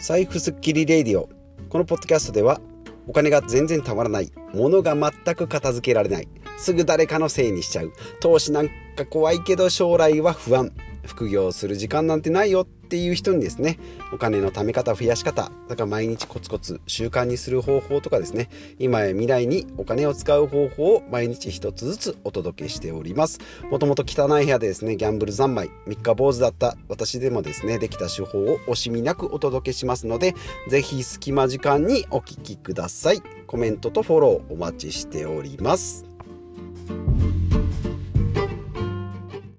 財布スッキリレディオ。このポッドキャストではお金が全然たまらない物が全く片付けられないすぐ誰かのせいにしちゃう投資なんか怖いけど将来は不安。副業する時間なんてないよっていう人にですねお金の貯め方増やし方だから毎日コツコツ習慣にする方法とかですね今や未来にお金を使う方法を毎日一つずつお届けしております。もともと汚い部屋でですねギャンブル三昧三日坊主だった私でもですねできた手法を惜しみなくお届けしますのでぜひ隙間時間にお聞きください。コメントとフォローお待ちしております。